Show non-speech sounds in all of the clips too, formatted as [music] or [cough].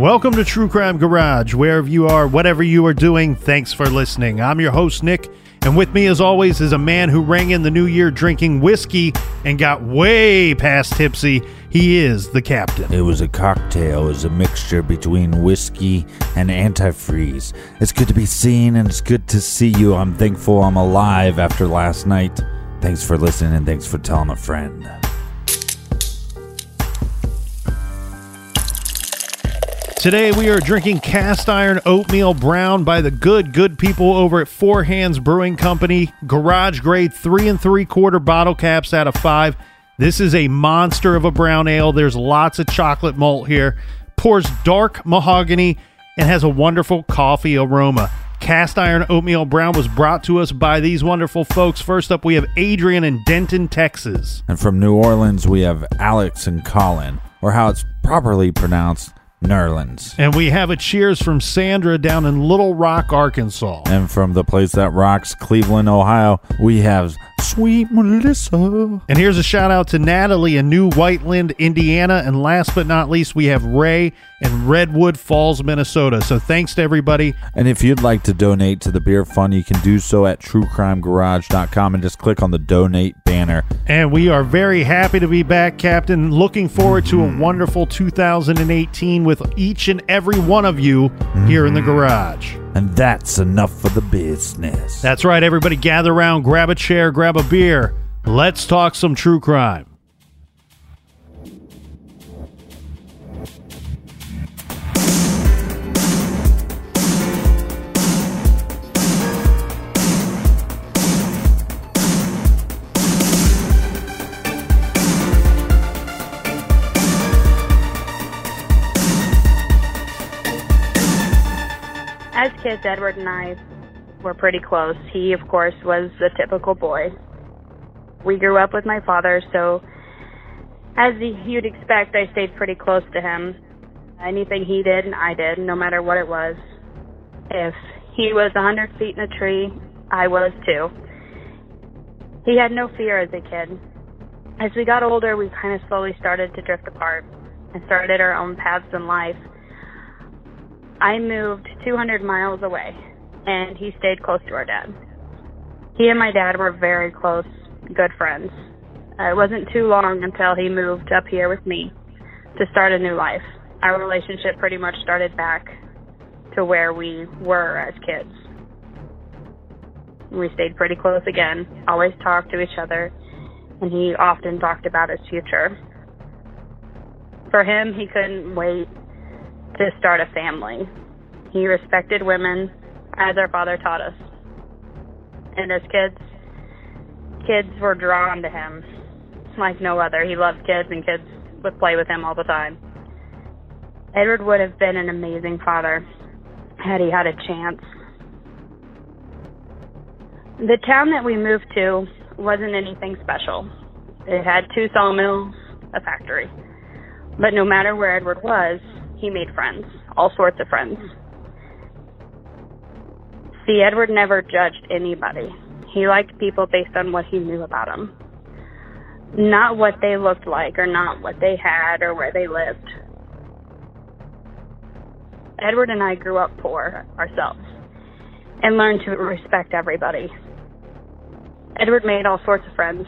Welcome to True Crime Garage. Wherever you are, whatever you are doing, thanks for listening. I'm your host, Nick, and with me, as always, is a man who rang in the new year drinking whiskey and got way past tipsy. He is the captain. It was a cocktail. It was a mixture between whiskey and antifreeze. It's good to be seen and it's good to see you. I'm thankful I'm alive after last night. Thanks for listening and thanks for telling a friend. Today we are drinking cast iron oatmeal brown by the good, good people over at Four Hands Brewing Company. Garage grade three and three quarter bottle caps out of five. This is a monster of a brown ale. There's lots of chocolate malt here. Pours dark mahogany and has a wonderful coffee aroma. Cast iron oatmeal brown was brought to us by these wonderful folks. First up, we have Adrian in Denton, Texas. And from New Orleans, we have Alex and Colin, or how it's properly pronounced, Nerlens. And we have a cheers from Sandra down in Little Rock, Arkansas. And from the place that rocks, Cleveland, Ohio, we have Sweet Melissa. And here's a shout out to Natalie in New Whiteland, Indiana. And last but not least, we have Ray in Redwood Falls, Minnesota. So thanks to everybody. And if you'd like to donate to the beer fund, you can do so at truecrimegarage.com and just click on the donate banner. And we are very happy to be back, Captain. Looking forward to a mm-hmm. wonderful 2018 with each and every one of you here in the mm-hmm. garage. And that's enough for the business. That's right, everybody gather around, grab a chair, grab a beer. Let's talk some true crime. As kids, Edward and I were pretty close. He, of course, was a typical boy. We grew up with my father, so as you'd expect, I stayed pretty close to him. Anything he did, I did, no matter what it was. If he was a hundred feet in a tree, I was too. He had no fear as a kid. As we got older, we kind of slowly started to drift apart and started our own paths in life. I moved 200 miles away, and he stayed close to our dad. He and my dad were very close, good friends. Uh, it wasn't too long until he moved up here with me to start a new life. Our relationship pretty much started back to where we were as kids. We stayed pretty close again, always talked to each other, and he often talked about his future. For him, he couldn't wait to start a family. He respected women as our father taught us. And as kids, kids were drawn to him like no other. He loved kids and kids would play with him all the time. Edward would have been an amazing father had he had a chance. The town that we moved to wasn't anything special. It had two sawmills, a factory. But no matter where Edward was, he made friends, all sorts of friends. See, Edward never judged anybody. He liked people based on what he knew about them, not what they looked like or not what they had or where they lived. Edward and I grew up poor ourselves and learned to respect everybody. Edward made all sorts of friends.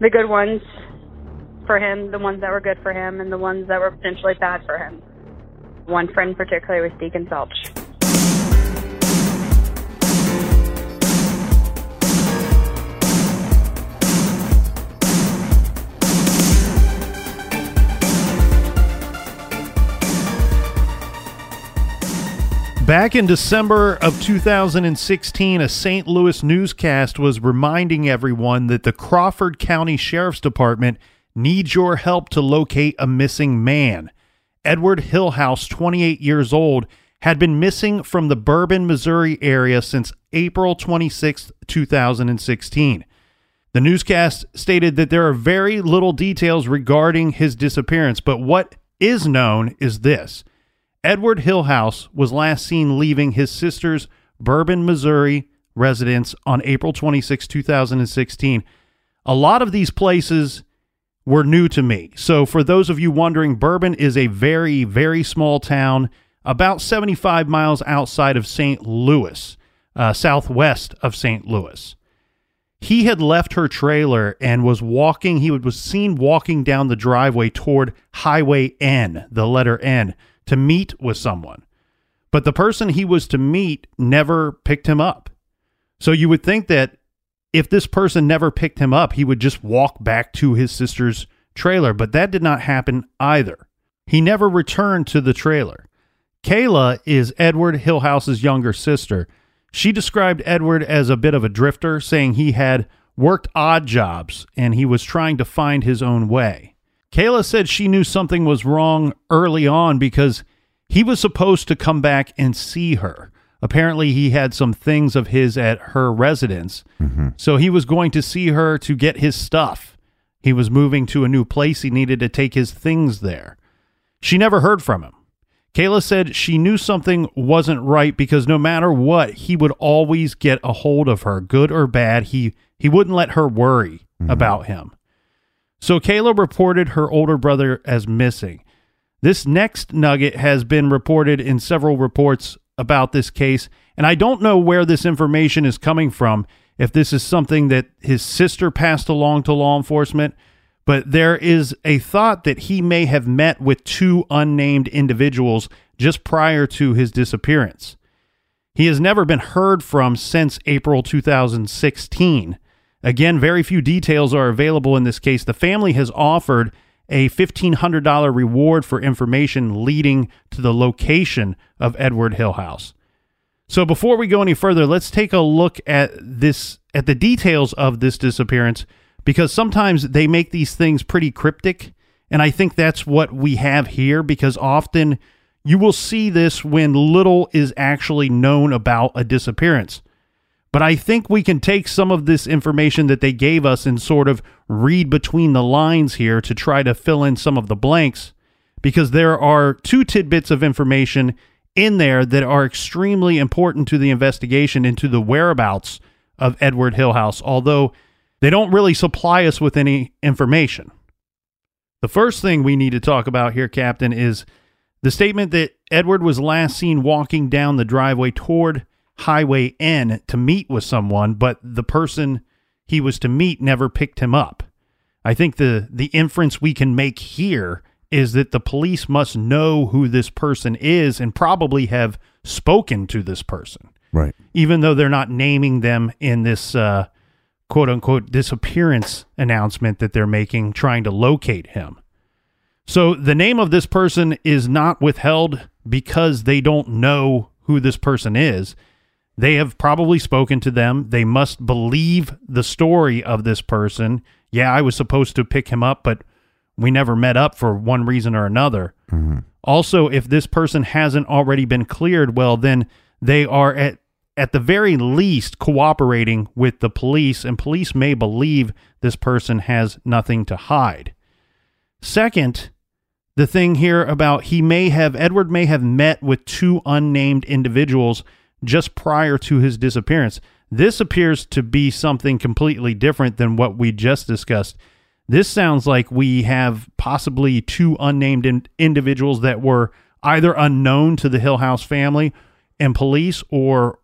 The good ones for him, the ones that were good for him, and the ones that were potentially bad for him. One friend particularly was Deacon Felch. Back in December of 2016, a St. Louis newscast was reminding everyone that the Crawford County Sheriff's Department needs your help to locate a missing man. Edward Hillhouse, 28 years old, had been missing from the Bourbon, Missouri area since April 26, 2016. The newscast stated that there are very little details regarding his disappearance, but what is known is this. Edward Hillhouse was last seen leaving his sister's Bourbon, Missouri residence on April 26, 2016. A lot of these places were new to me. So, for those of you wondering, Bourbon is a very, very small town about 75 miles outside of St. Louis, uh, southwest of St. Louis. He had left her trailer and was walking, he was seen walking down the driveway toward Highway N, the letter N to meet with someone. But the person he was to meet never picked him up. So you would think that if this person never picked him up, he would just walk back to his sister's trailer, but that did not happen either. He never returned to the trailer. Kayla is Edward Hillhouse's younger sister. She described Edward as a bit of a drifter, saying he had worked odd jobs and he was trying to find his own way. Kayla said she knew something was wrong early on because he was supposed to come back and see her. Apparently, he had some things of his at her residence. Mm-hmm. So he was going to see her to get his stuff. He was moving to a new place. He needed to take his things there. She never heard from him. Kayla said she knew something wasn't right because no matter what, he would always get a hold of her, good or bad. He he wouldn't let her worry mm-hmm. about him. So Kayla reported her older brother as missing. This next nugget has been reported in several reports about this case, and I don't know where this information is coming from, if this is something that his sister passed along to law enforcement, but there is a thought that he may have met with two unnamed individuals just prior to his disappearance. He has never been heard from since April 2016. Again, very few details are available in this case. The family has offered a $1,500 reward for information leading to the location of Edward Hillhouse. So before we go any further, let's take a look at this at the details of this disappearance because sometimes they make these things pretty cryptic and I think that's what we have here because often you will see this when little is actually known about a disappearance. But I think we can take some of this information that they gave us and sort of read between the lines here to try to fill in some of the blanks because there are two tidbits of information in there that are extremely important to the investigation into the whereabouts of Edward Hillhouse, although they don't really supply us with any information. The first thing we need to talk about here, Captain, is the statement that Edward was last seen walking down the driveway toward Highway N to meet with someone, but the person he was to meet never picked him up. I think the the inference we can make here is that the police must know who this person is and probably have spoken to this person. Right. Even though they're not naming them in this uh, quote unquote disappearance announcement that they're making trying to locate him. So the name of this person is not withheld because they don't know who this person is. They have probably spoken to them. They must believe the story of this person. Yeah, I was supposed to pick him up, but we never met up for one reason or another. Mm-hmm. Also, if this person hasn't already been cleared, well, then they are at at the very least cooperating with the police, and police may believe this person has nothing to hide. Second, the thing here about he may have, Edward may have met with two unnamed individuals just prior to his disappearance. This appears to be something completely different than what we just discussed. This sounds like we have possibly two unnamed in- individuals that were either unknown to the Hillhouse family and police or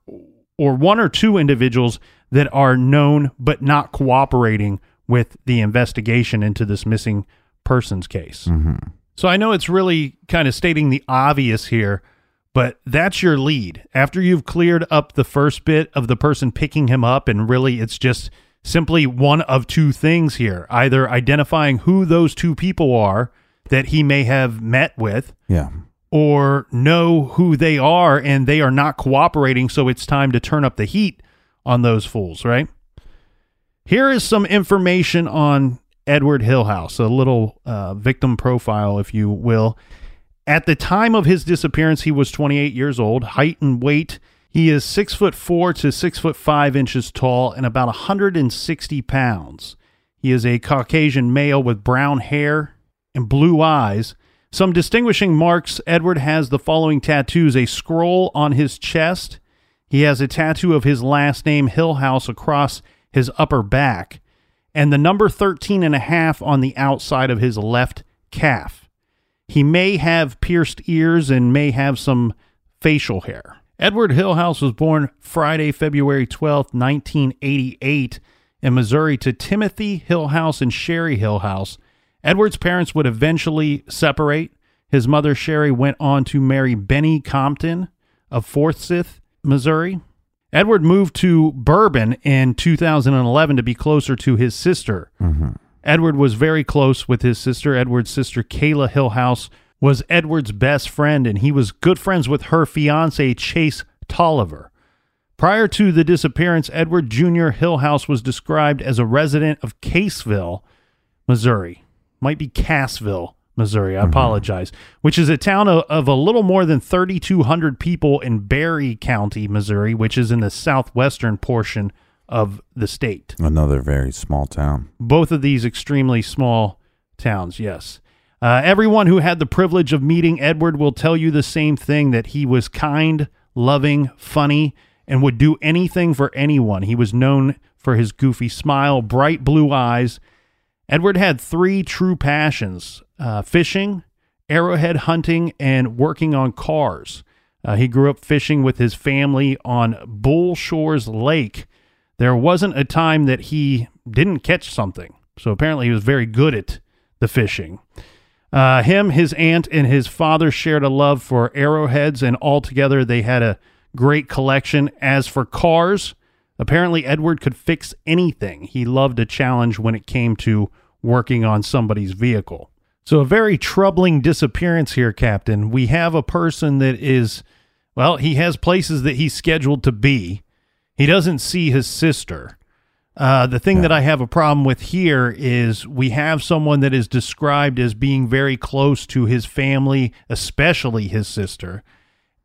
or one or two individuals that are known but not cooperating with the investigation into this missing persons case. Mm-hmm. So I know it's really kind of stating the obvious here, but that's your lead. After you've cleared up the first bit of the person picking him up and really it's just simply one of two things here, either identifying who those two people are that he may have met with Yeah. or know who they are and they are not cooperating, so it's time to turn up the heat on those fools, right? Here is some information on Edward Hillhouse, a little uh, victim profile, if you will. At the time of his disappearance, he was 28 years old, height and weight. He is six foot four to six foot five inches tall and about 160 pounds. He is a Caucasian male with brown hair and blue eyes. Some distinguishing marks Edward has the following tattoos a scroll on his chest. He has a tattoo of his last name, Hillhouse, across his upper back, and the number 13 and a half on the outside of his left calf. He may have pierced ears and may have some facial hair. Edward Hillhouse was born Friday, February 12th, 1988, in Missouri to Timothy Hillhouse and Sherry Hillhouse. Edward's parents would eventually separate. His mother, Sherry, went on to marry Benny Compton of Forsyth, Missouri. Edward moved to Bourbon in 2011 to be closer to his sister. Mm-hmm. Edward was very close with his sister. Edward's sister, Kayla Hillhouse, was Edward's best friend, and he was good friends with her fiance, Chase Tolliver. Prior to the disappearance, Edward Jr. Hillhouse was described as a resident of Caseville, Missouri. Might be Cassville, Missouri. I mm-hmm. apologize. Which is a town of, of a little more than 3,200 people in Barry County, Missouri, which is in the southwestern portion of the state. Another very small town. Both of these extremely small towns, yes. Uh, everyone who had the privilege of meeting Edward will tell you the same thing that he was kind, loving, funny, and would do anything for anyone. He was known for his goofy smile, bright blue eyes. Edward had three true passions uh, fishing, arrowhead hunting, and working on cars. Uh, he grew up fishing with his family on Bull Shoals Lake. There wasn't a time that he didn't catch something. So apparently he was very good at the fishing. Uh, him, his aunt, and his father shared a love for arrowheads, and altogether they had a great collection. As for cars, apparently Edward could fix anything. He loved a challenge when it came to working on somebody's vehicle. So, a very troubling disappearance here, Captain. We have a person that is, well, he has places that he's scheduled to be. He doesn't see his sister. Uh, the thing that I have a problem with here is we have someone that is described as being very close to his family, especially his sister,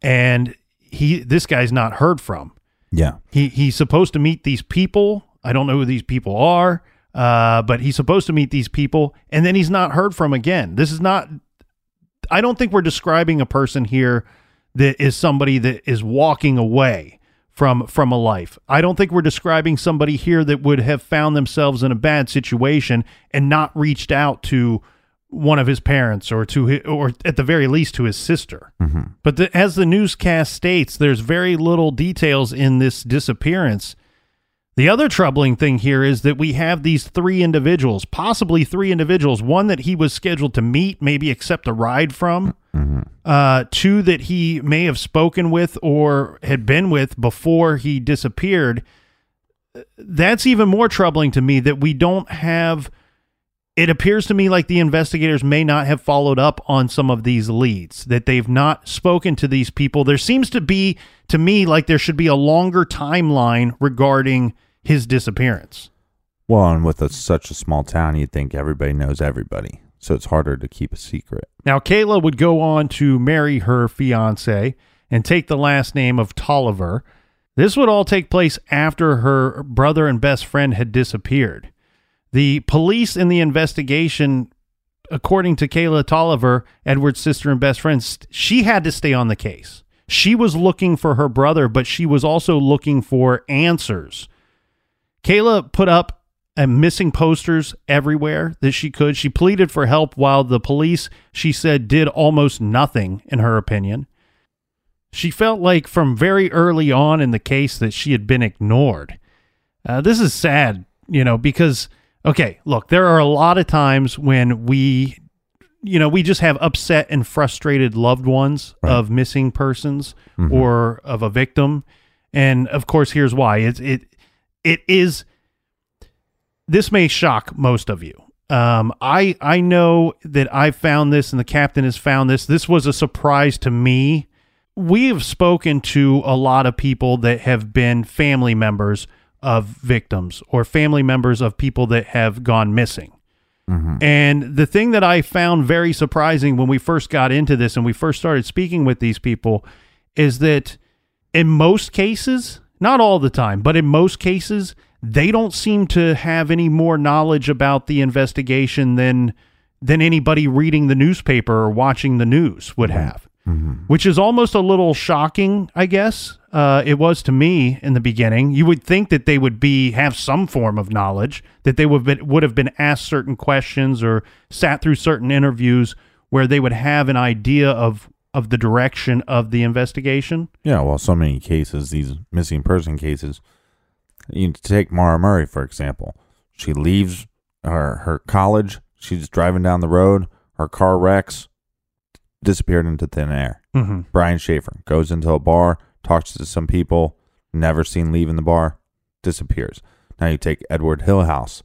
and he this guy's not heard from. Yeah. He he's supposed to meet these people. I don't know who these people are, uh, but he's supposed to meet these people, and then he's not heard from again. This is not. I don't think we're describing a person here that is somebody that is walking away from from a life. I don't think we're describing somebody here that would have found themselves in a bad situation and not reached out to one of his parents or to his, or at the very least to his sister. Mm-hmm. But the, as the newscast states, there's very little details in this disappearance. The other troubling thing here is that we have these three individuals, possibly three individuals, one that he was scheduled to meet, maybe accept a ride from, uh, two that he may have spoken with or had been with before he disappeared. That's even more troubling to me that we don't have. It appears to me like the investigators may not have followed up on some of these leads, that they've not spoken to these people. There seems to be, to me, like there should be a longer timeline regarding his disappearance. Well, and with a, such a small town, you'd think everybody knows everybody. So it's harder to keep a secret. Now, Kayla would go on to marry her fiance and take the last name of Tolliver. This would all take place after her brother and best friend had disappeared. The police in the investigation, according to Kayla Tolliver, Edward's sister and best friend, she had to stay on the case. She was looking for her brother, but she was also looking for answers. Kayla put up uh, missing posters everywhere that she could. She pleaded for help while the police, she said, did almost nothing, in her opinion. She felt like from very early on in the case that she had been ignored. Uh, this is sad, you know, because, okay, look, there are a lot of times when we, you know, we just have upset and frustrated loved ones Right. of missing persons or of a victim. And of course, here's why. It's, it, it is, this may shock most of you. Um, I I know that I found this and the captain has found this. This was a surprise to me. We have spoken to a lot of people that have been family members of victims or family members of people that have gone missing. And the thing that I found very surprising when we first got into this and we first started speaking with these people is that in most cases, not all the time, but in most cases, they don't seem to have any more knowledge about the investigation than than anybody reading the newspaper or watching the news would have. Which is almost a little shocking, I guess. Uh, it was to me in the beginning. You would think that they would be have some form of knowledge, that they would have been, would have been asked certain questions or sat through certain interviews where they would have an idea of of the direction of the investigation. Yeah, well, so many cases, these missing person cases. You take Maura Murray for example. She leaves her her college. She's driving down the road. Her car wrecks. Disappeared into thin air. Mm-hmm. Brian Shaffer goes into a bar, talks to some people, never seen leaving the bar, disappears. Now you take Edward Hillhouse,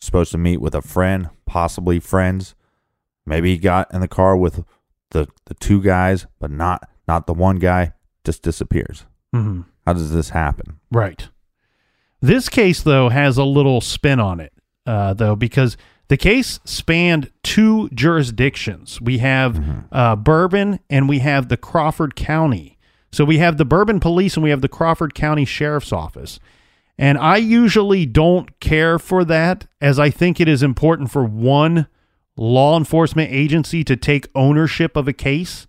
supposed to meet with a friend, possibly friends. Maybe he got in the car with the the two guys, but not not the one guy. Just disappears. Mm-hmm. How does this happen? Right. This case, though, has a little spin on it, uh, though, because the case spanned two jurisdictions. We have uh, Bourbon and we have the Crawford County. So we have the Bourbon Police and we have the Crawford County Sheriff's Office. And I usually don't care for that, as I think it is important for one law enforcement agency to take ownership of a case.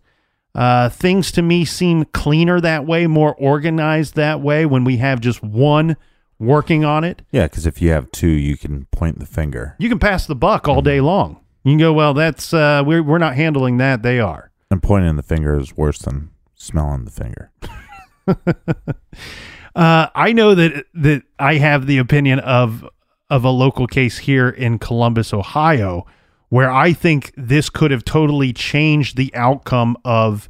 Uh, things to me seem cleaner that way, more organized that way when we have just one working on it. Yeah, because if you have two, you can point the finger. You can pass the buck all day long. You can go, well, that's uh, we're we're not handling that. They are. And pointing the finger is worse than smelling the finger. [laughs] Uh, I know that that I have the opinion of of a local case here in Columbus, Ohio, where I think this could have totally changed the outcome of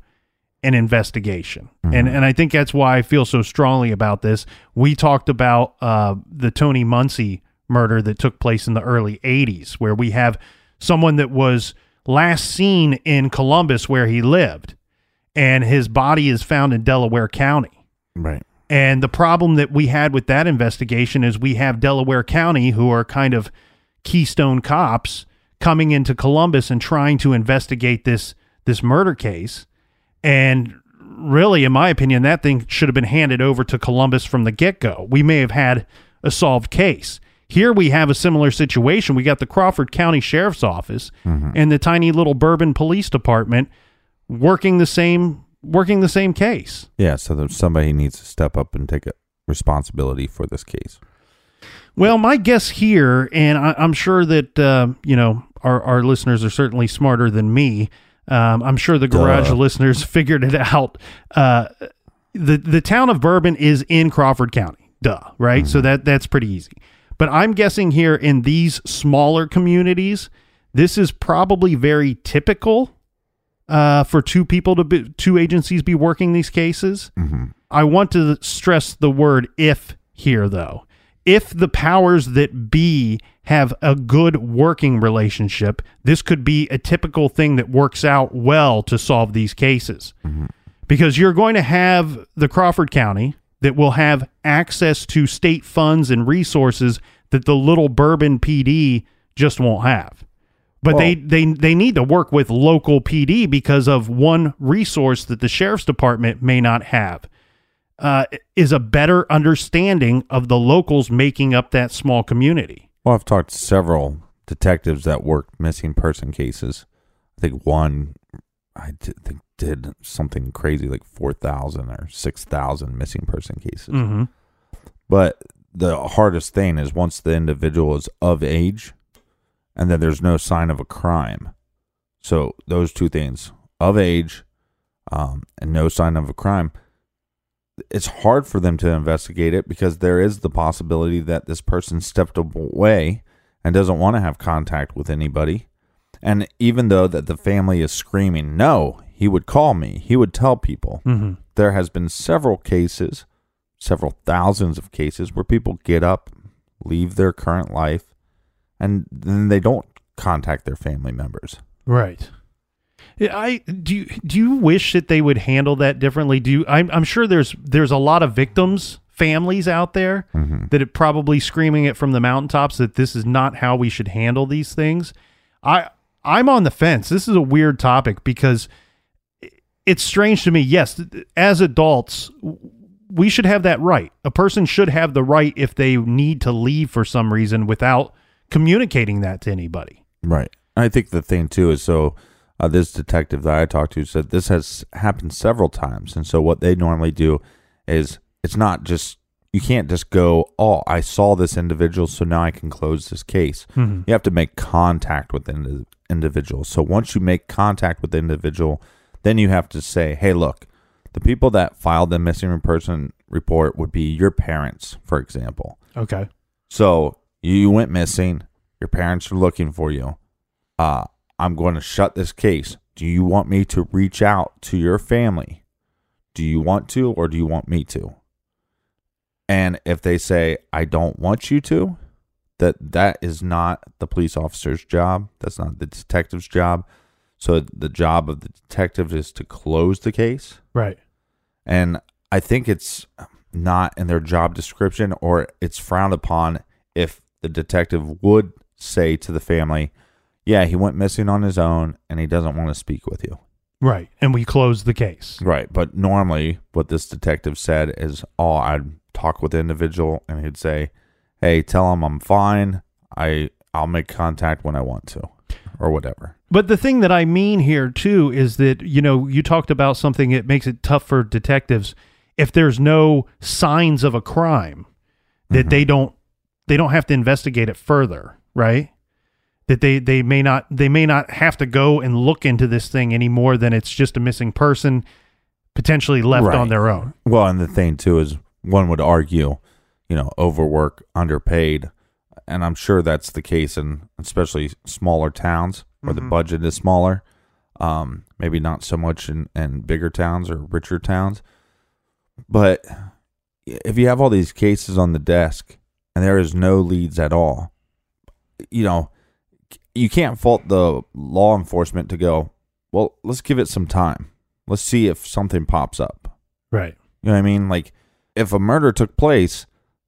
an investigation, and and I think that's why I feel so strongly about this. We talked about uh, the Tony Muncie murder that took place in the early '80s, where we have someone that was last seen in Columbus, where he lived, and his body is found in Delaware County. Right. And the problem that we had with that investigation is we have Delaware County, who are kind of keystone cops, coming into Columbus and trying to investigate this this murder case. And really, in my opinion, that thing should have been handed over to Columbus from the get go. We may have had a solved case. Here we have a similar situation. We got the Crawford County Sheriff's Office and the tiny little Bourbon Police Department working the same working the same case. Yeah, so there's somebody needs to step up and take a responsibility for this case. Well, my guess here, and I, I'm sure that uh, you know our our listeners are certainly smarter than me. Um, I'm sure the garage Duh. listeners [laughs] figured it out. Uh, the the town of Bourbon is in Crawford County. Duh, right? So that that's pretty easy. But I'm guessing here in these smaller communities, this is probably very typical uh, for two people to be, two agencies be working these cases. I want to stress the word if here, though. If the powers that be have a good working relationship, this could be a typical thing that works out well to solve these cases. Mm-hmm. Because you're going to have the Crawford County that will have access to state funds and resources that the little Bourbon PD just won't have. But Well- they, they they need to work with local PD because of one resource that the sheriff's department may not have. Uh, is a better understanding of the locals making up that small community. Well, I've talked to several detectives that worked missing person cases. I think one, I did, think did something crazy like four thousand or six thousand missing person cases. Mm-hmm. But the hardest thing is once the individual is of age, and then there's no sign of a crime. So those two things, of age, um, and no sign of a crime, it's hard for them to investigate it because there is the possibility that this person stepped away and doesn't want to have contact with anybody. And even though that the family is screaming, no, he would call me, he would tell people. Mm-hmm. There has been several cases, several thousands of cases where people get up, leave their current life, and then they don't contact their family members. Right. Yeah, I do. You, do you wish that they would handle that differently? Do you? I'm, I'm sure there's there's a lot of victims families out there mm-hmm. that are probably screaming it from the mountaintops that this is not how we should handle these things. I I'm on the fence. This is a weird topic because it's strange to me. Yes, as adults, we should have that right. A person should have the right if they need to leave for some reason without communicating that to anybody. Right. I think the thing too is so uh, this detective that I talked to said this has happened several times, and so what they normally do is it's not just you can't just go, oh, I saw this individual, so now I can close this case. You have to make contact with the indi- individual. So once you make contact with the individual, then you have to say, hey, look, the people that filed the missing person report would be your parents, for example. Okay. So you went missing. Your parents are looking for you. Uh, I'm going to shut this case. Do you want me to reach out to your family? Do you want to, or do you want me to? And if they say I don't want you to, that that is not the police officer's job. That's not the detective's job. So the job of the detective is to close the case. Right. And I think it's not in their job description or it's frowned upon if the detective would say to the family, Yeah, he went missing on his own and he doesn't want to speak with you. Right. And we close the case. Right. But normally, what this detective said is, Oh, I'd talk with the individual and he'd say, Hey, tell him I'm fine. I, I'll make contact when I want to or whatever. But the thing that I mean here too is that you know you talked about something that makes it tough for detectives if there's no signs of a crime that mm-hmm. they don't they don't have to investigate it further, right? That they they may not they may not have to go and look into this thing any more than it's just a missing person potentially left Right. on their own. Well, and the thing too is one would argue, you know, overwork, underpaid, and I'm sure that's the case in especially smaller towns where the budget is smaller. Um, maybe not so much in, in bigger towns or richer towns. But if you have all these cases on the desk and there is no leads at all, you know, you can't fault the law enforcement to go, well, let's give it some time. Let's see if something pops up. Right. You know what I mean? Like, if a murder took place,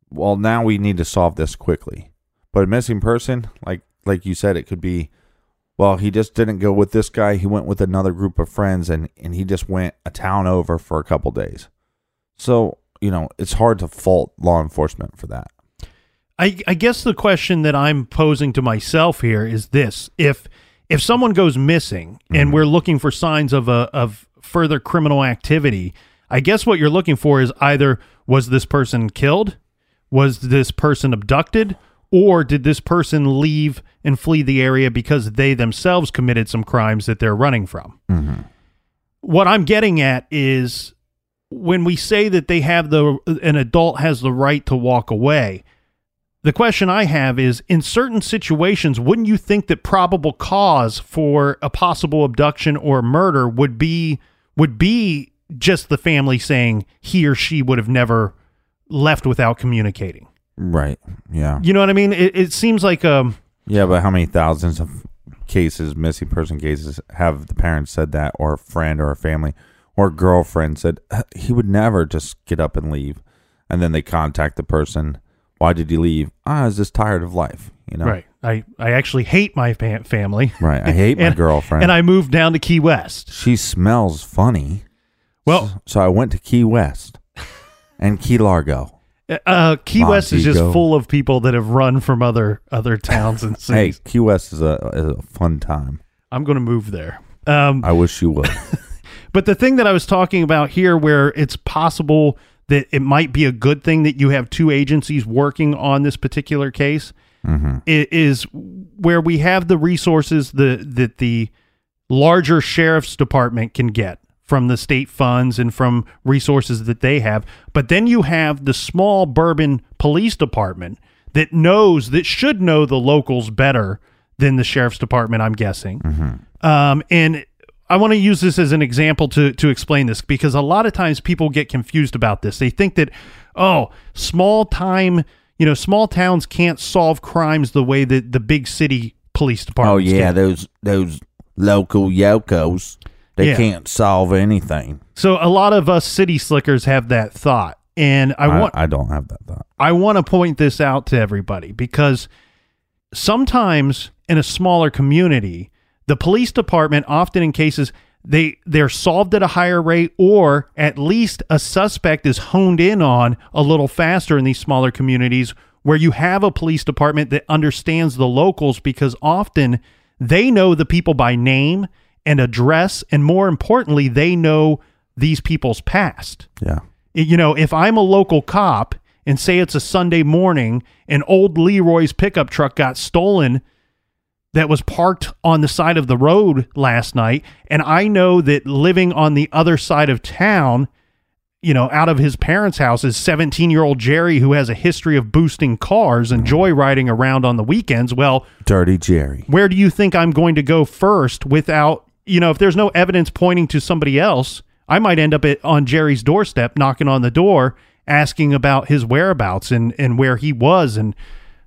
well, now we need to solve this quickly. But a missing person, like like you said, it could be, well, he just didn't go with this guy. He went with another group of friends, and and he just went a town over for a couple days. So you know, it's hard to fault law enforcement for that. I, I guess the question that I'm posing to myself here is this: if if someone goes missing and mm-hmm. we're looking for signs of a of further criminal activity, I guess what you're looking for is either was this person killed, was this person abducted, or did this person leave and flee the area because they themselves committed some crimes that they're running from? Mm-hmm. What I'm getting at is when we say that they have the an adult has the right to walk away the question I have is in certain situations, wouldn't you think that probable cause for a possible abduction or murder would be would be just the family saying he or she would have never left without communicating? Right. Yeah. You know what I mean? It, it seems like um Yeah, but how many thousands of cases, missing person cases, have the parents said that, or a friend, or a family, or a girlfriend said "Uh, he would never just get up and leave, and then they contact the person. Why did you leave? Ah, I was just tired of life. You know. Right. I, I actually hate my fa- family. Right. I hate my [laughs] girlfriend. And I moved down to Key West. she smells funny. Well, So I went to Key West [laughs] and Key Largo. uh, Key West is just full of people that have run from other other towns and [laughs] cities. Hey. Key West is a, is a fun time. I'm going to move there. Um, I wish you would. But the thing that I was talking about here, where it's possible that it might be a good thing that you have two agencies working on this particular case, i- is where we have the resources the, that the larger sheriff's department can get from the state funds and from resources that they have. But then you have the small Bourbon Police Department that knows, that should know the locals better than the sheriff's department, I'm guessing. Um, and I want to use this as an example to to explain this because a lot of times people get confused about this. They think that oh, small time, you know, small towns can't solve crimes the way that the big city police department oh yeah, can. those those local yokos. They Yeah. can't solve anything. So a lot of us city slickers have that thought, and I, I, want I don't have that thought. I want to point this out to everybody because sometimes in a smaller community, the police department often in cases they they're solved at a higher rate or at least a suspect is honed in on a little faster in these smaller communities where you have a police department that understands the locals because often they know the people by name and address and more importantly they know these people's past Yeah. you know, if I'm a local cop and say it's a Sunday morning and old Leroy's pickup truck got stolen that was parked on the side of the road last night, and I know that living on the other side of town, you know, out of his parents' house is 17 year old Jerry who has a history of boosting cars and joyriding around on the weekends. Well, Dirty Jerry. where do you think I'm going to go first without, you know, if there's no evidence pointing to somebody else, I might end up at, on Jerry's doorstep knocking on the door asking about his whereabouts and, and where he was and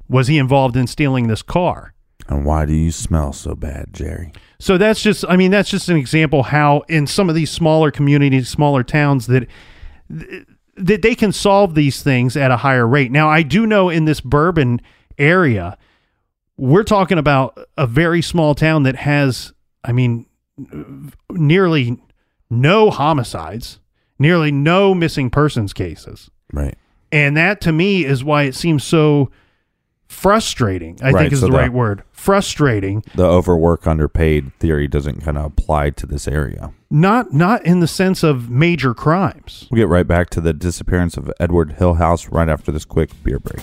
was he involved in stealing this car. And why do you smell so bad, Jerry? So that's just I mean that's just an example how in some of these smaller communities, smaller towns that that they can solve these things at a higher rate. Now, I do know in this bourbon area, we're talking about a very small town that has I mean nearly no homicides, nearly no missing persons cases. Right. And that to me is why it seems so frustrating. I Right, think is so the the- right word. Frustrating The overwork underpaid theory doesn't kind of apply to this area. not not in the sense of major crimes. We'll get right back to the disappearance of Edward Hillhouse right after this quick beer break.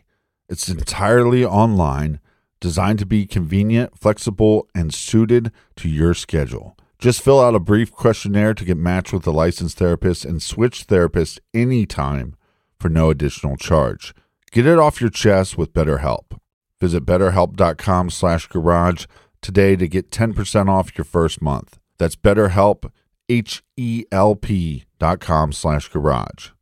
It's entirely online, designed to be convenient, flexible, and suited to your schedule. Just fill out a brief questionnaire to get matched with a licensed therapist and switch therapists anytime for no additional charge. Get it off your chest with BetterHelp. Visit betterhelp.com slash garage today to get 10% off your first month. That's betterhelp, H-E-L-P dot com slash garage.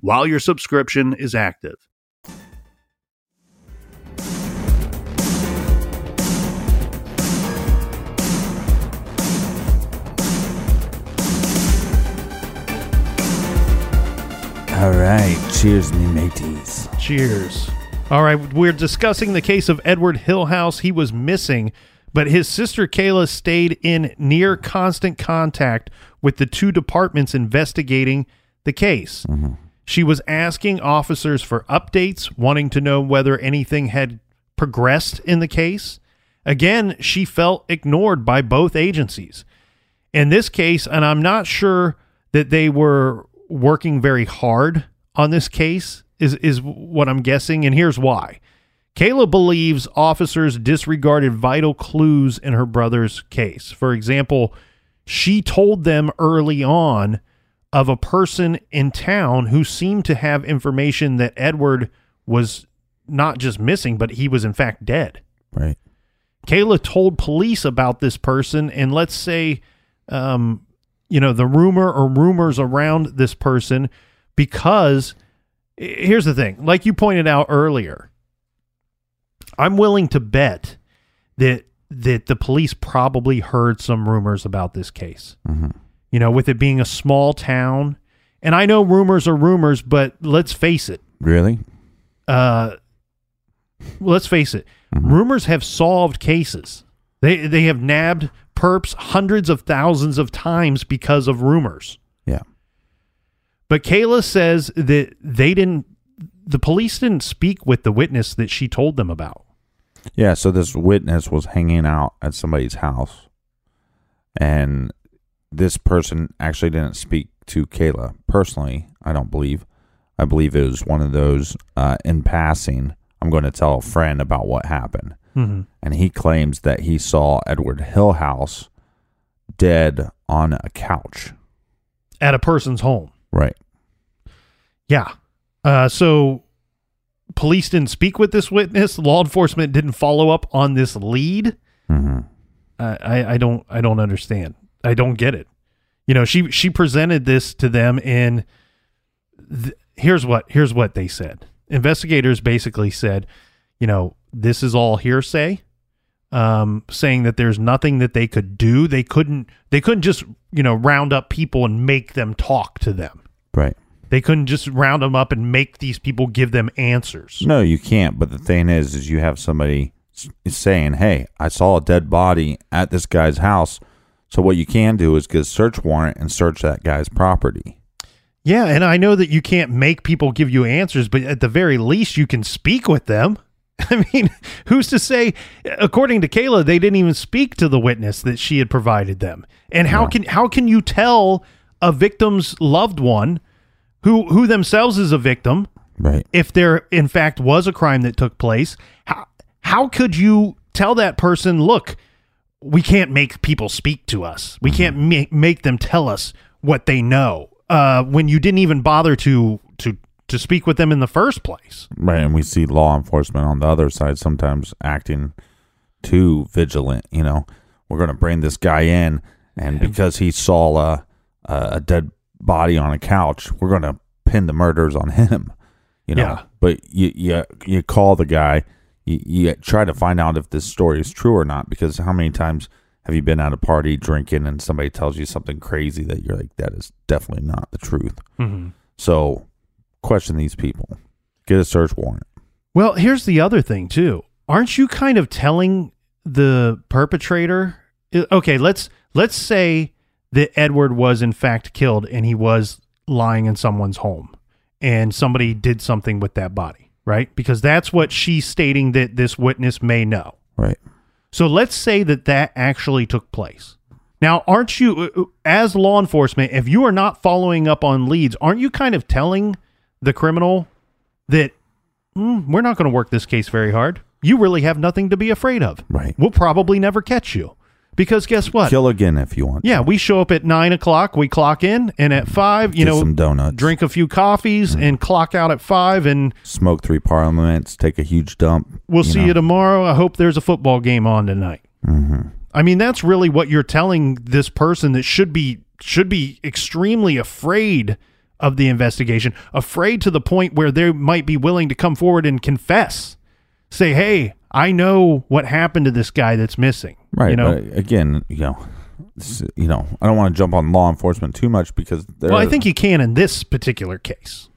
while your subscription is active. All right. Cheers, me mateys. Cheers. All right, we're discussing the case of Edward Hillhouse. He was missing, but his sister Kayla stayed in near constant contact with the two departments investigating the case. Mm-hmm. She was asking officers for updates, wanting to know whether anything had progressed in the case. Again, she felt ignored by both agencies. In this case, and I'm not sure that they were working very hard on this case, is, is what I'm guessing, and here's why. Kayla believes officers disregarded vital clues in her brother's case. For example, she told them early on of a person in town who seemed to have information that Edward was not just missing, but he was in fact dead. Right. Kayla told police about this person, and let's say, um, you know, the rumor or rumors around this person, because here's the thing, like you pointed out earlier, I'm willing to bet that that the police probably heard some rumors about this case. You know, with it being a small town, and I know rumors are rumors, but let's face it, Really? uh, let's face it, rumors have solved cases. They they have nabbed perps hundreds of thousands of times because of rumors. Yeah. But Kayla says that they didn't. The police didn't speak with the witness that she told them about. Yeah, so this witness was hanging out at somebody's house, and this person actually didn't speak to Kayla personally. I don't believe. I believe it was one of those uh, in passing. I'm going to tell a friend about what happened, Mm-hmm. and he claims that he saw Edward Hillhouse dead on a couch. At a person's home. Right. Yeah. Uh, so police didn't speak with this witness. Law enforcement didn't follow up on this lead. Mm-hmm. I, I I don't I don't understand. I don't get it. You know, she she presented this to them, and th- here's what here's what they said. Investigators basically said, you know, this is all hearsay, um, saying that there's nothing that they could do. They couldn't they couldn't just you know round up people and make them talk to them. Right. They couldn't just round them up and make these people give them answers. No, you can't. But the thing is, is you have somebody saying, "Hey, I saw a dead body at this guy's house." So what you can do is get a search warrant and search that guy's property. Yeah, and I know that you can't make people give you answers, but at the very least, you can speak with them. [laughs] I mean, who's to say? According to Kayla, they didn't even speak to the witness that she had provided them. And how can how can you tell a victim's loved one, who who themselves is a victim, Right. if there in fact was a crime that took place? How how could you tell that person, look, we can't make people speak to us. We can't make make them tell us what they know. Uh, when you didn't even bother to to to speak with them in the first place. Right. And we see law enforcement on the other side sometimes acting too vigilant. You know, we're going to bring this guy in, and because he saw a, a dead body on a couch, we're going to pin the murders on him. You know, Yeah. but you you you call the guy, you, you try to find out if this story is true or not. Because how many times have you been at a party drinking and somebody tells you something crazy that you're like, that is definitely not the truth. Mm-hmm. So question these people, get a search warrant. Well, here's the other thing too. Aren't you kind of telling the perpetrator? Okay, let's let's say that Edward was in fact killed and he was lying in someone's home and somebody did something with that body, right? Because that's what she's stating that this witness may know. Right. So let's say that that actually took place. Now, aren't you, uh, as law enforcement, if you are not following up on leads, aren't you kind of telling the criminal that "Mm, we're not going to work this case very hard? You really have nothing to be afraid of. Right. We'll probably never catch you. Because guess what? Kill again if you want. yeah, we show up at nine o'clock, we clock in, and at five, you Get know, some donuts. drink a few coffees and clock out at five, and Smoke three parliaments. Take a huge dump. We'll see know. you tomorrow. I hope there's a football game on tonight. Mm-hmm. I mean, that's really what you're telling this person that should be should be extremely afraid of the investigation, afraid to the point where they might be willing to come forward and confess, say, "Hey, I know what happened to this guy that's missing." Right. You know. But again, you know, this- you know, I don't want to jump on law enforcement too much because well, I think you can in this particular case.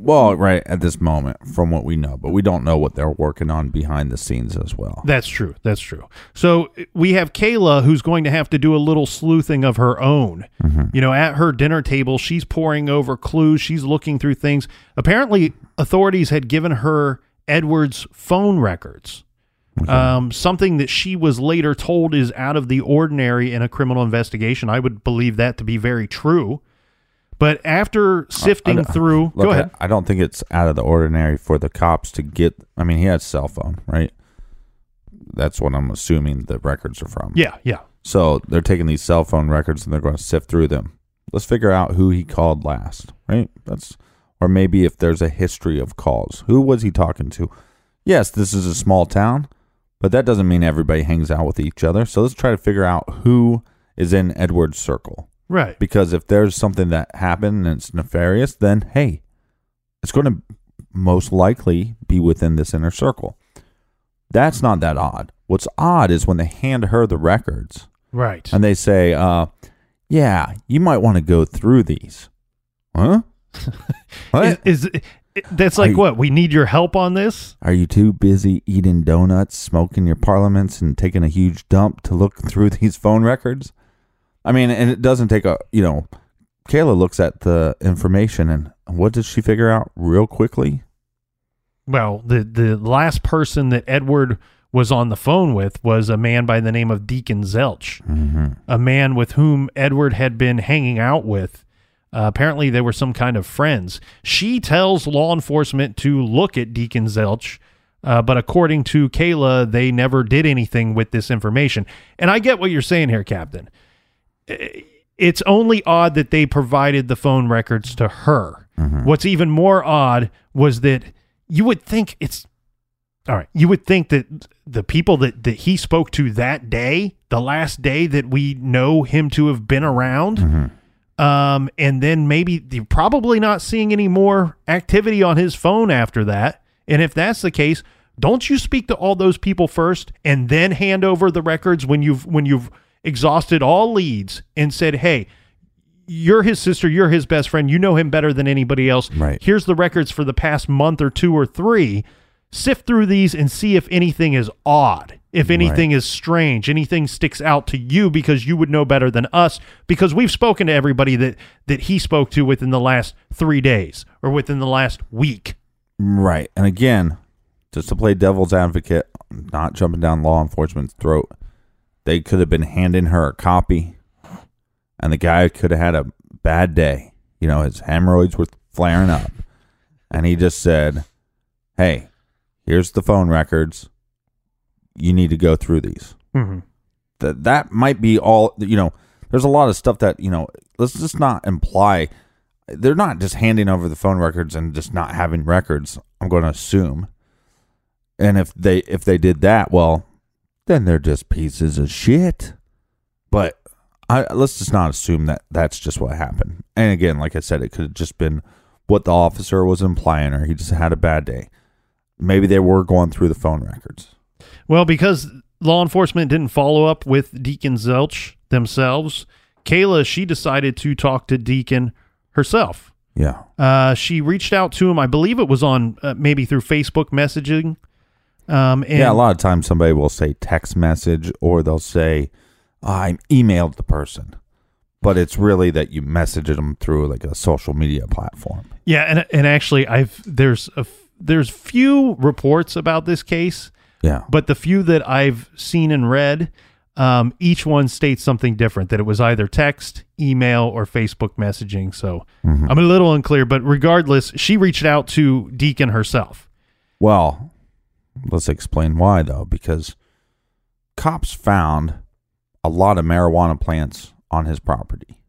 well, right at this moment, from what we know, but we don't know what they're working on behind the scenes as well. That's true. That's true. So we have Kayla who's going to have to do a little sleuthing of her own. Mm-hmm. You know, at her dinner table, she's poring over clues. She's looking through things. Apparently, authorities had given her Edward's phone records. Um, something that she was later told is out of the ordinary in a criminal investigation. I would believe that to be very true. But after sifting I- through, Look, go ahead. I, I don't think it's out of the ordinary for the cops to get. I mean, he had a cell phone, right? That's what I'm assuming the records are from. Yeah, yeah. So they're taking these cell phone records and they're going to sift through them. Let's figure out who he called last, right? That's or maybe if there's a history of calls. Who was he talking to? Yes, this is a small town, But that doesn't mean everybody hangs out with each other. So let's try to figure out who is in Edward's circle. Right. Because if there's something that happened and it's nefarious, then hey, it's going to most likely be within this inner circle. That's not that odd. What's odd is when they hand her the records Right. and they say, uh, yeah, you might want to go through these. Huh? [laughs] what? Is, that's like you- what? We need your help on this? Are you too busy eating donuts, smoking your parliaments, and taking a huge dump to look [laughs] through these phone records? I mean, and it doesn't take a, you know, Kayla looks at the information and what does she figure out real quickly? Well, the the last person that Edward was on the phone with was a man by the name of Deacon Zelch, mm-hmm. a man with whom Edward had been hanging out with. Uh, apparently, they were some kind of friends. She tells law enforcement to look at Deacon Zelch, uh, but according to Kayla, they never did anything with this information. And I get what you're saying here, Captain. It's only odd that they provided the phone records to her. What's even more odd was that you would think it's all right. You would think that the people that, that he spoke to that day, the last day that we know him to have been around, um, and then maybe you're probably not seeing any more activity on his phone after that. And if that's the case, don't you speak to all those people first and then hand over the records when you've when you've exhausted all leads and said, "Hey, you're his sister, you're his best friend, you know him better than anybody else. Right. Here's the records for the past month or two or three. Sift through these and see if anything is odd, if anything is strange, anything sticks out to you because you would know better than us because we've spoken to everybody that that he spoke to within the last 3 days or within the last week. Right. And again, just to play devil's advocate, not jumping down law enforcement's throat, they could have been handing her a copy, and the guy could have had a bad day. You know, his hemorrhoids were flaring up, and he just said, "Hey, here's the phone records. You need to go through these." Mhm. That that might be all. You know, there's a lot of stuff that you know. Let's just not imply they're not just handing over the phone records and just not having records. I'm going to assume. And if they if they did that, well, then they're just pieces of shit. But I, let's just not assume that that's just what happened. And again, like I said, it could have just been what the officer was implying, or he just had a bad day. Maybe they were going through the phone records. Well, because law enforcement didn't follow up with Deacon Zelch themselves, Kayla she decided to talk to Deacon herself. Yeah. Uh, she reached out to him. I believe it was on uh, maybe through Facebook messaging. Um, and yeah, a lot of times somebody will say text message or they'll say, I emailed the person. But it's really that you messaged them through like a social media platform. Yeah, and and actually, I've there's a there's few reports about this case, Yeah. but the few that I've seen and read, um, each one states something different. That it was either text, email, or Facebook messaging. So I'm a little unclear, but regardless, she reached out to Deacon herself. Well, let's explain why though, because cops found a lot of marijuana plants on his property.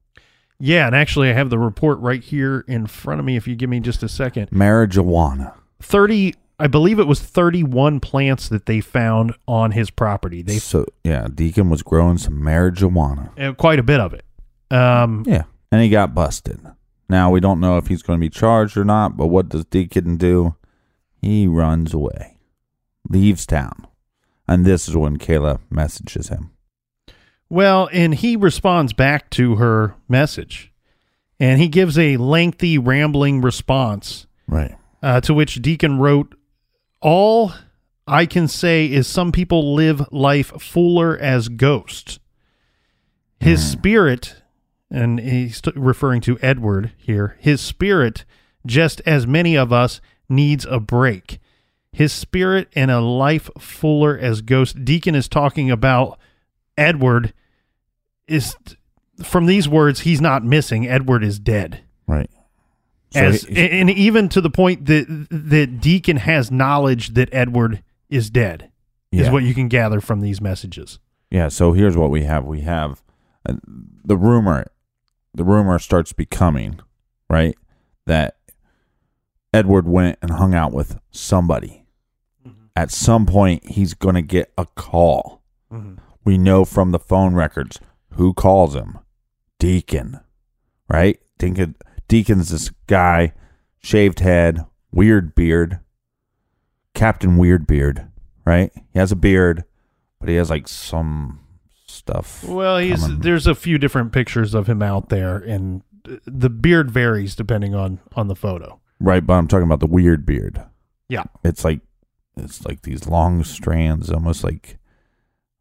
Yeah, and actually, I have the report right here in front of me. If you give me just a second, Marijuana. 30 i believe it was 31 plants that they found on his property they so yeah, Deacon was growing some marijuana. uh, quite a bit of it um Yeah. And he got busted. Now we don't know if he's going to be charged or not, but what does Deacon do? He runs away, leaves town. And this is when Kayla messages him. well and he responds back to her message and he gives a lengthy rambling response Right. uh, to which deacon wrote all i can say is some people live life fuller as ghosts. His hmm. spirit and he's referring to edward here his spirit just as many of us needs a break. His spirit and a life fuller as ghost deacon is talking about edward is from these words he's not missing. Edward is dead. Right. So as he- and even to the point that that deacon has knowledge that edward is dead is what you can gather from these messages Yeah, so here's what we have. We have uh, the rumor. The rumor starts becoming right that Edward went and hung out with somebody at some point he's going to get a call. We know from the phone records who calls him. Deacon, right? Deacon, Deacon's this guy, shaved head, weird beard, Captain Weird Beard, right? He has a beard, but he has like some stuff. Well, he's coming. there's a few different pictures of him out there, and the beard varies depending on on the photo. right, but I'm talking about the weird beard. Yeah. It's like it's like these long strands, almost like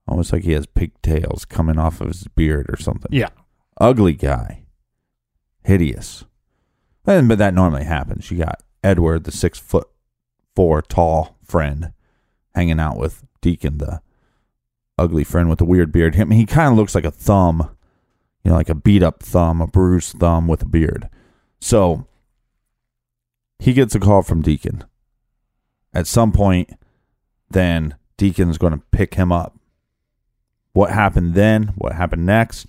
almost like he has pigtails coming off of his beard or something. Yeah. ugly guy, hideous. And, but that normally happens. You got Edward, the six foot four tall friend, hanging out with Deacon, the ugly friend with the weird beard. Him, he kind of looks like a thumb, you know, like a beat up thumb, a bruised thumb with a beard. So he gets a call from Deacon. At some point, then Deacon's going to pick him up. What happened then? What happened next?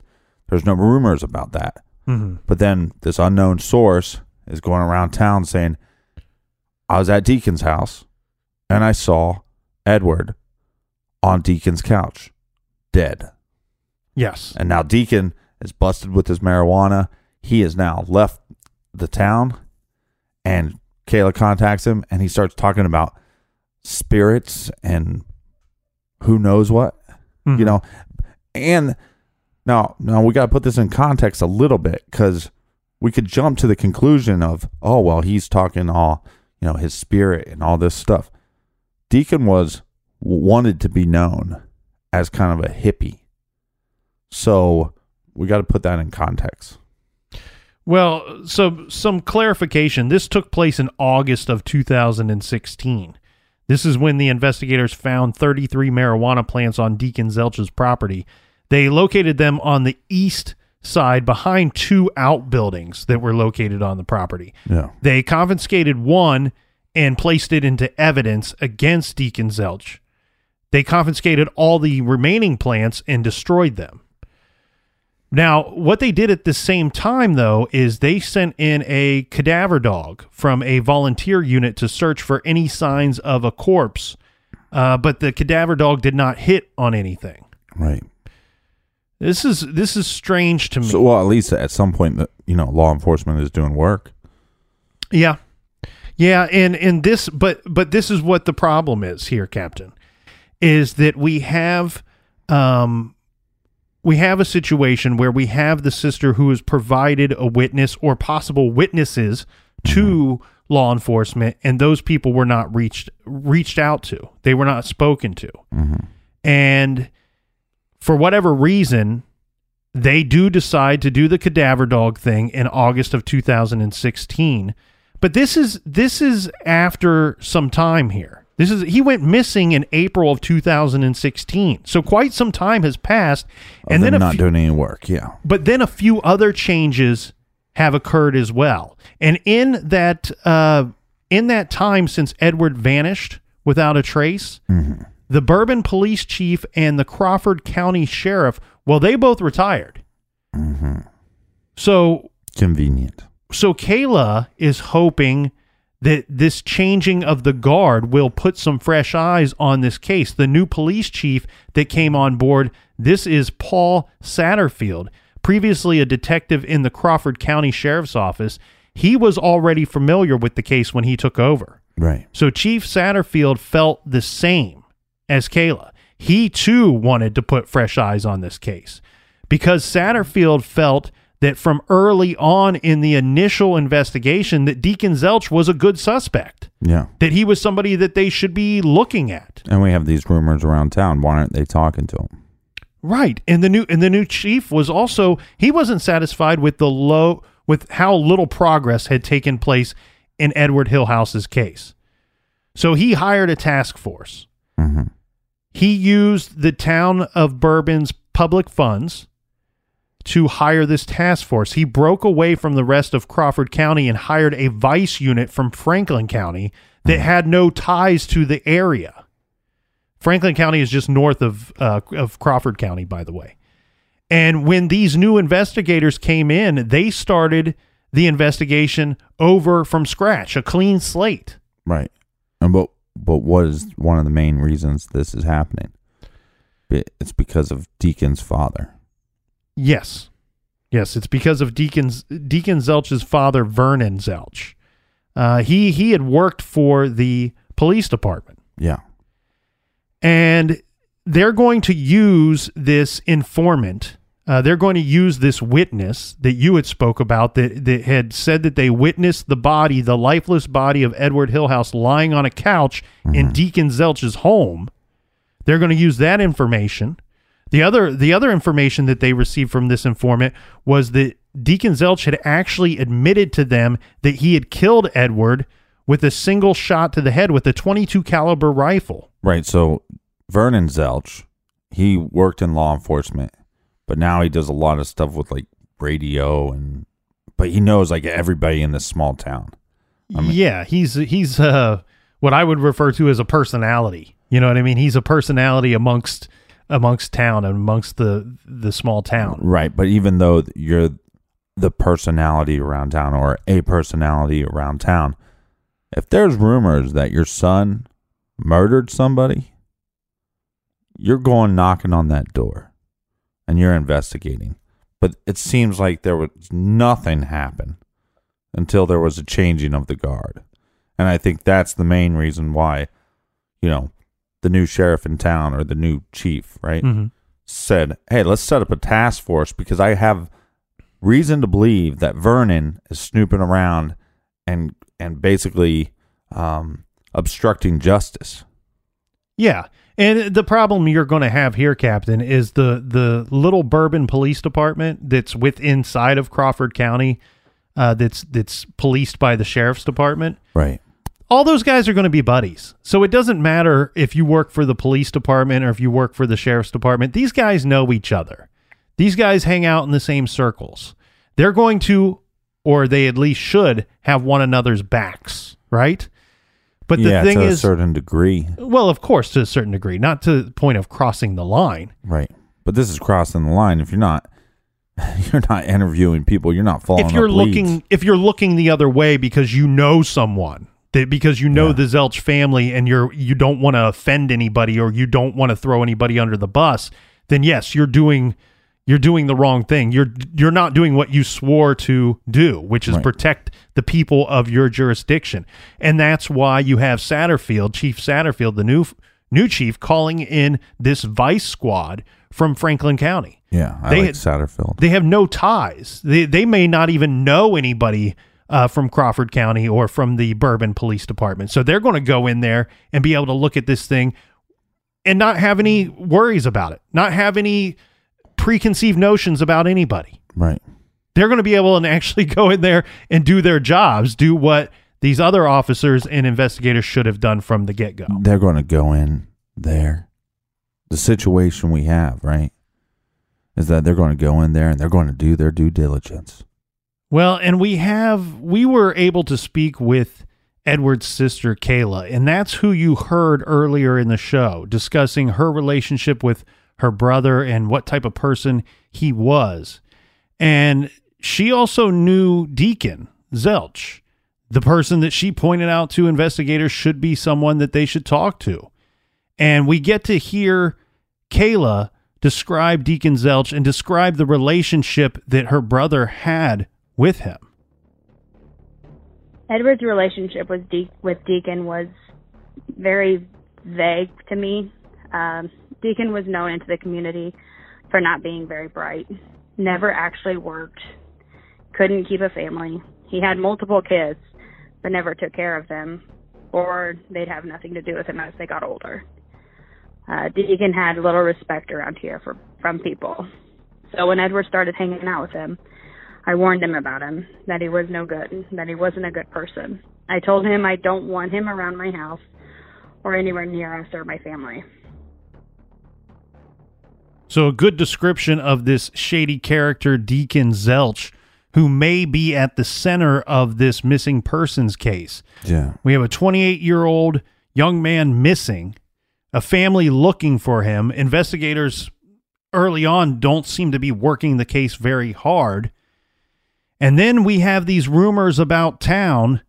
There's no rumors about that. Mm-hmm. But then this unknown source is going around town saying, I was at Deacon's house and I saw Edward on Deacon's couch, dead. Yes. And now Deacon is busted with his marijuana. He has now left the town and Kayla contacts him and he starts talking about spirits and who knows what you mm-hmm. know and now now we got to put this in context a little bit because we could jump to the conclusion of oh well he's talking all you know his spirit and all this stuff deacon was wanted to be known as kind of a hippie so we got to put that in context Well, so some clarification. This took place in August of 2016. This is when the investigators found 33 marijuana plants on Deacon Zelch's property. They located them on the east side behind two outbuildings that were located on the property. yeah They confiscated one and placed it into evidence against Deacon Zelch. They confiscated all the remaining plants and destroyed them. Now, what they did at the same time, though, is they sent in a cadaver dog from a volunteer unit to search for any signs of a corpse, uh, but the cadaver dog did not hit on anything. right This is this is strange to me. so well at least at some point that you know law enforcement is doing work Yeah. Yeah, and and this but but this is what the problem is here, Captain. Is that we have um we have a situation where we have the sister who has provided a witness or possible witnesses to law enforcement and those people were not reached reached out to. They were not spoken to. And for whatever reason, they do decide to do the cadaver dog thing in August of 2016. But this is this is after some time here. This is he went missing in April of 2016. So quite some time has passed and and then not few, doing any work yeah but then a few other changes have occurred as well. And in that uh, in that time since Edward vanished without a trace, the Bourbon police chief and the Crawford County sheriff, well, they both retired. Mm-hmm. So convenient so Kayla is hoping that this changing of the guard will put some fresh eyes on this case. The new police chief that came on board, this is Paul Satterfield, previously a detective in the Crawford County Sheriff's Office. He was already familiar with the case when he took over. right So Chief Satterfield felt the same as Kayla. He too wanted to put fresh eyes on this case because Satterfield felt that from early on in the initial investigation that Deacon Zelch was a good suspect, yeah that he was somebody that they should be looking at. And we have these rumors around town. Why aren't they talking to him? Right. And the new and the new chief was also he wasn't satisfied with the low with how little progress had taken place in Edward Hillhouse's case. So he hired a task force. Mm-hmm. He used the town of Bourbon's public funds to hire this task force. He broke away from the rest of Crawford County and hired a vice unit from Franklin County that had no ties to the area. Franklin County is just north of uh, of Crawford County, by the way. And when these new investigators came in, they started the investigation over from scratch, a clean slate. Right. And but but what is one of the main reasons this is happening? It's because of Deacon's father. Yes. Yes, it's because of Deacon's Deacon Zelch's father, Vernon Zelch. Uh, he he had worked for the police department, Yeah. and they're going to use this informant. Uh, they're going to use this witness that you had spoke about that that had said that they witnessed the body, the lifeless body of Edward Hillhouse, lying on a couch in Deacon Zelch's home. They're going to use that information. The other the other information that they received from this informant was that Deacon Zelch had actually admitted to them that he had killed Edward with a single shot to the head with a 22 caliber rifle. Right. So Vernon Zelch, he worked in law enforcement, but now he does a lot of stuff with like radio and but he knows like everybody in this small town. yeah, he's he's uh what I would refer to as a personality. You know what I mean? He's a personality amongst amongst town and amongst the the small town. Right. But even though you're the personality around town or a personality around town, if there's rumors that your son murdered somebody, you're going knocking on that door and you're investigating. But it seems like there was nothing happen until there was a changing of the guard. And I think that's the main reason why, you know, the new sheriff in town or the new chief, right? Mhm. said, "Hey, let's set up a task force because I have reason to believe that Vernon is snooping around and and basically um, obstructing justice." Yeah. And the problem you're going to have here, Captain, is the the little Bourbon Police Department that's with inside of Crawford County, uh, that's that's policed by the sheriff's department. Right. All those guys are going to be buddies, so it doesn't matter if you work for the police department or if you work for the sheriff's department. These guys know each other. These guys hang out in the same circles. They're going to, or they at least should, have one another's backs, right? But the yeah, thing to a certain degree, well, of course, to a certain degree, not to the point of crossing the line. right? But this is crossing the line. If you're not, [laughs] you're not interviewing people. You're not following. if you're up leads. looking, if you're looking the other way because you know someone, that because you know Yeah. the Zelch family and you're you don't want to offend anybody or you don't want to throw anybody under the bus, then yes, you're doing you're doing the wrong thing. You're you're not doing what you swore to do, which is Right. protect the people of your jurisdiction. And that's why you have Satterfield, Chief Satterfield, the new new chief calling in this vice squad from Franklin County. yeah, I they like had- Satterfield. They have no ties. They they may not even know anybody uh, from Crawford County or from the Bourbon Police Department. So they're going to go in there and be able to look at this thing and not have any worries about it, not have any preconceived notions about anybody. right. They're going to be able to actually go in there and do their jobs, do what these other officers and investigators should have done from the get go. They're going to go in there. The situation we have, right, is that they're going to go in there and they're going to do their due diligence. Well, and we have we were able to speak with Edward's sister Kayla, and that's who you heard earlier in the show discussing her relationship with her brother and what type of person he was. And she also knew Deacon Zelch, the person that she pointed out to investigators should be someone that they should talk to. And we get to hear Kayla describe Deacon Zelch and describe the relationship that her brother had with him. Edward's relationship with De- with Deacon was very vague to me. Um, Deacon was known into the community for not being very bright, never actually worked, couldn't keep a family. He had multiple kids, but never took care of them, or they'd have nothing to do with him as they got older. Uh, Deacon had little respect around here for, from people. So when Edward started hanging out with him, I warned him about him, that he was no good, that he wasn't a good person. I told him I don't want him around my house or anywhere near us or my family. So, a good description of this shady character, Deacon Zelch, who may be at the center of this missing persons case. Yeah. We have a 28 year old young man missing, a family looking for him. Investigators early on don't seem to be working the case very hard. And then we have these rumors about town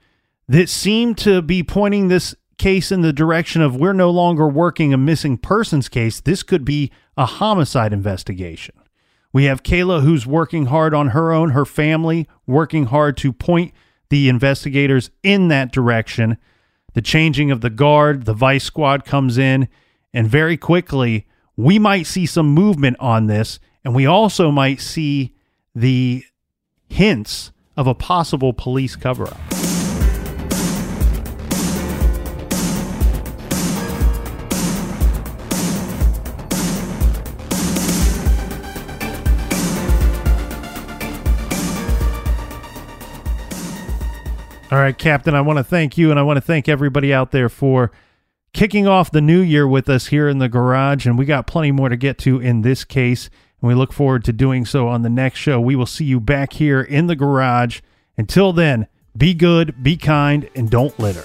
that seem to be pointing this case in the direction of we're no longer working a missing persons case. This could be a homicide investigation. We have Kayla who's working hard on her own, her family, working hard to point the investigators in that direction. The changing of the guard, the vice squad comes in, and very quickly, we might see some movement on this, and we also might see the hints of a possible police cover up. All right, Captain, I want to thank you and I want to thank everybody out there for kicking off the new year with us here in the garage. And we got plenty more to get to in this case. And we look forward to doing so on the next show. We will see you back here in the garage. Until then, be good, be kind, and don't litter.